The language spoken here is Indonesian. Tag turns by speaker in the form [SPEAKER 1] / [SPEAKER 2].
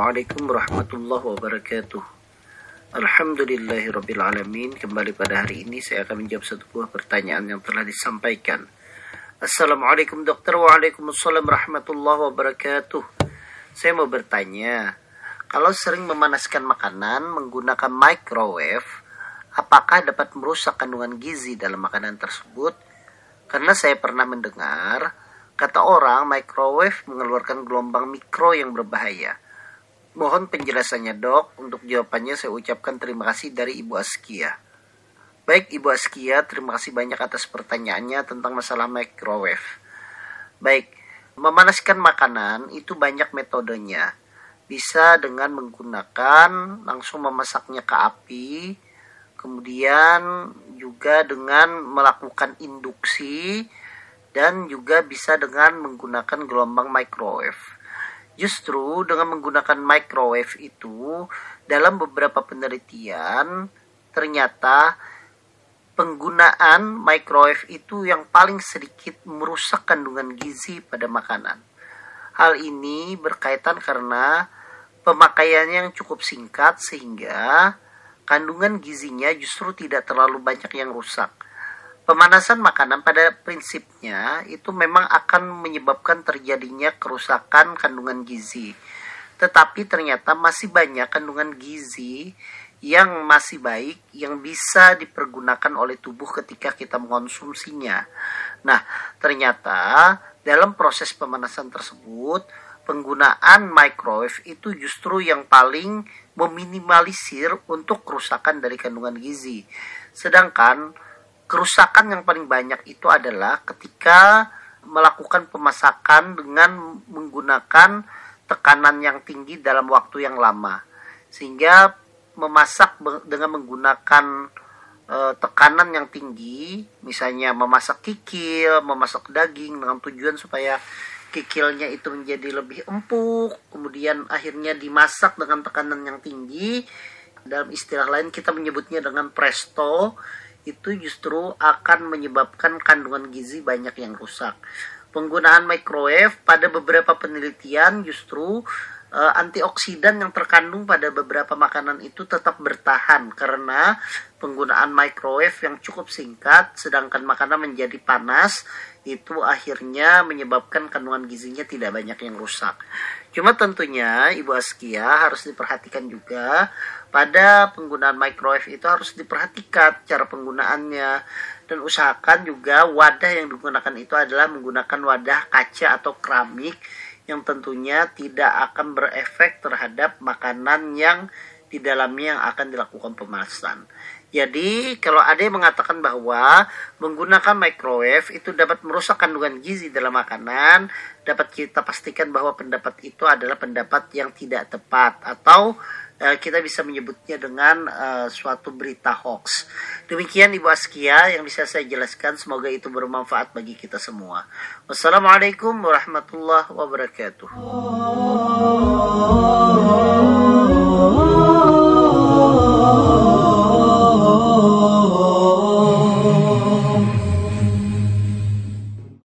[SPEAKER 1] Assalamualaikum warahmatullahi wabarakatuh. Alhamdulillahirrabbilalamin Kembali pada hari ini saya akan menjawab satu buah pertanyaan yang telah disampaikan. Assalamualaikum dokter. Waalaikumsalam warahmatullahi wabarakatuh. Saya mau bertanya Kalau sering memanaskan makanan menggunakan microwave Apakah dapat merusak kandungan gizi dalam makanan tersebut? Karena saya pernah mendengar Kata orang, microwave mengeluarkan gelombang mikro yang berbahaya. Mohon penjelasannya dok, untuk jawabannya saya ucapkan terima kasih dari Ibu Askia. Baik Ibu Askia, terima kasih banyak atas pertanyaannya tentang masalah microwave. Baik, memanaskan makanan itu banyak metodenya. Bisa dengan menggunakan langsung memasaknya ke api, kemudian juga dengan melakukan induksi, dan juga bisa dengan menggunakan gelombang microwave. Justru dengan menggunakan microwave itu dalam beberapa penelitian ternyata penggunaan microwave itu yang paling sedikit merusak kandungan gizi pada makanan. Hal ini berkaitan karena pemakaiannya yang cukup singkat sehingga kandungan gizinya justru tidak terlalu banyak yang rusak Pemanasan makanan pada prinsipnya itu memang akan menyebabkan terjadinya kerusakan kandungan gizi. Tetapi ternyata masih banyak kandungan gizi yang masih baik yang bisa dipergunakan oleh tubuh ketika kita mengonsumsinya. Nah, ternyata dalam proses pemanasan tersebut penggunaan microwave itu justru yang paling meminimalisir untuk kerusakan dari kandungan gizi. Sedangkan kerusakan yang paling banyak itu adalah ketika melakukan pemasakan dengan menggunakan tekanan yang tinggi dalam waktu yang lama. Sehingga memasak dengan menggunakan e, tekanan yang tinggi misalnya memasak kikil memasak daging dengan tujuan supaya kikilnya itu menjadi lebih empuk kemudian akhirnya dimasak dengan tekanan yang tinggi. Dalam istilah lain kita menyebutnya dengan presto itu justru akan menyebabkan kandungan gizi banyak yang rusak. Penggunaan microwave pada beberapa penelitian justru uh, antioksidan yang terkandung pada beberapa makanan itu tetap bertahan karena penggunaan microwave yang cukup singkat sedangkan makanan menjadi panas itu akhirnya menyebabkan kandungan gizinya tidak banyak yang rusak. Cuma tentunya Ibu Askia harus diperhatikan juga pada penggunaan microwave itu harus diperhatikan cara penggunaannya dan usahakan juga wadah yang digunakan itu adalah menggunakan wadah kaca atau keramik yang tentunya tidak akan berefek terhadap makanan yang di dalamnya yang akan dilakukan pemanasan. Jadi kalau ada yang mengatakan bahwa menggunakan microwave itu dapat merusak kandungan gizi dalam makanan, dapat kita pastikan bahwa pendapat itu adalah pendapat yang tidak tepat atau uh, kita bisa menyebutnya dengan uh, suatu berita hoax. Demikian Ibu Askia yang bisa saya jelaskan. Semoga itu bermanfaat bagi kita semua. Wassalamualaikum warahmatullahi wabarakatuh.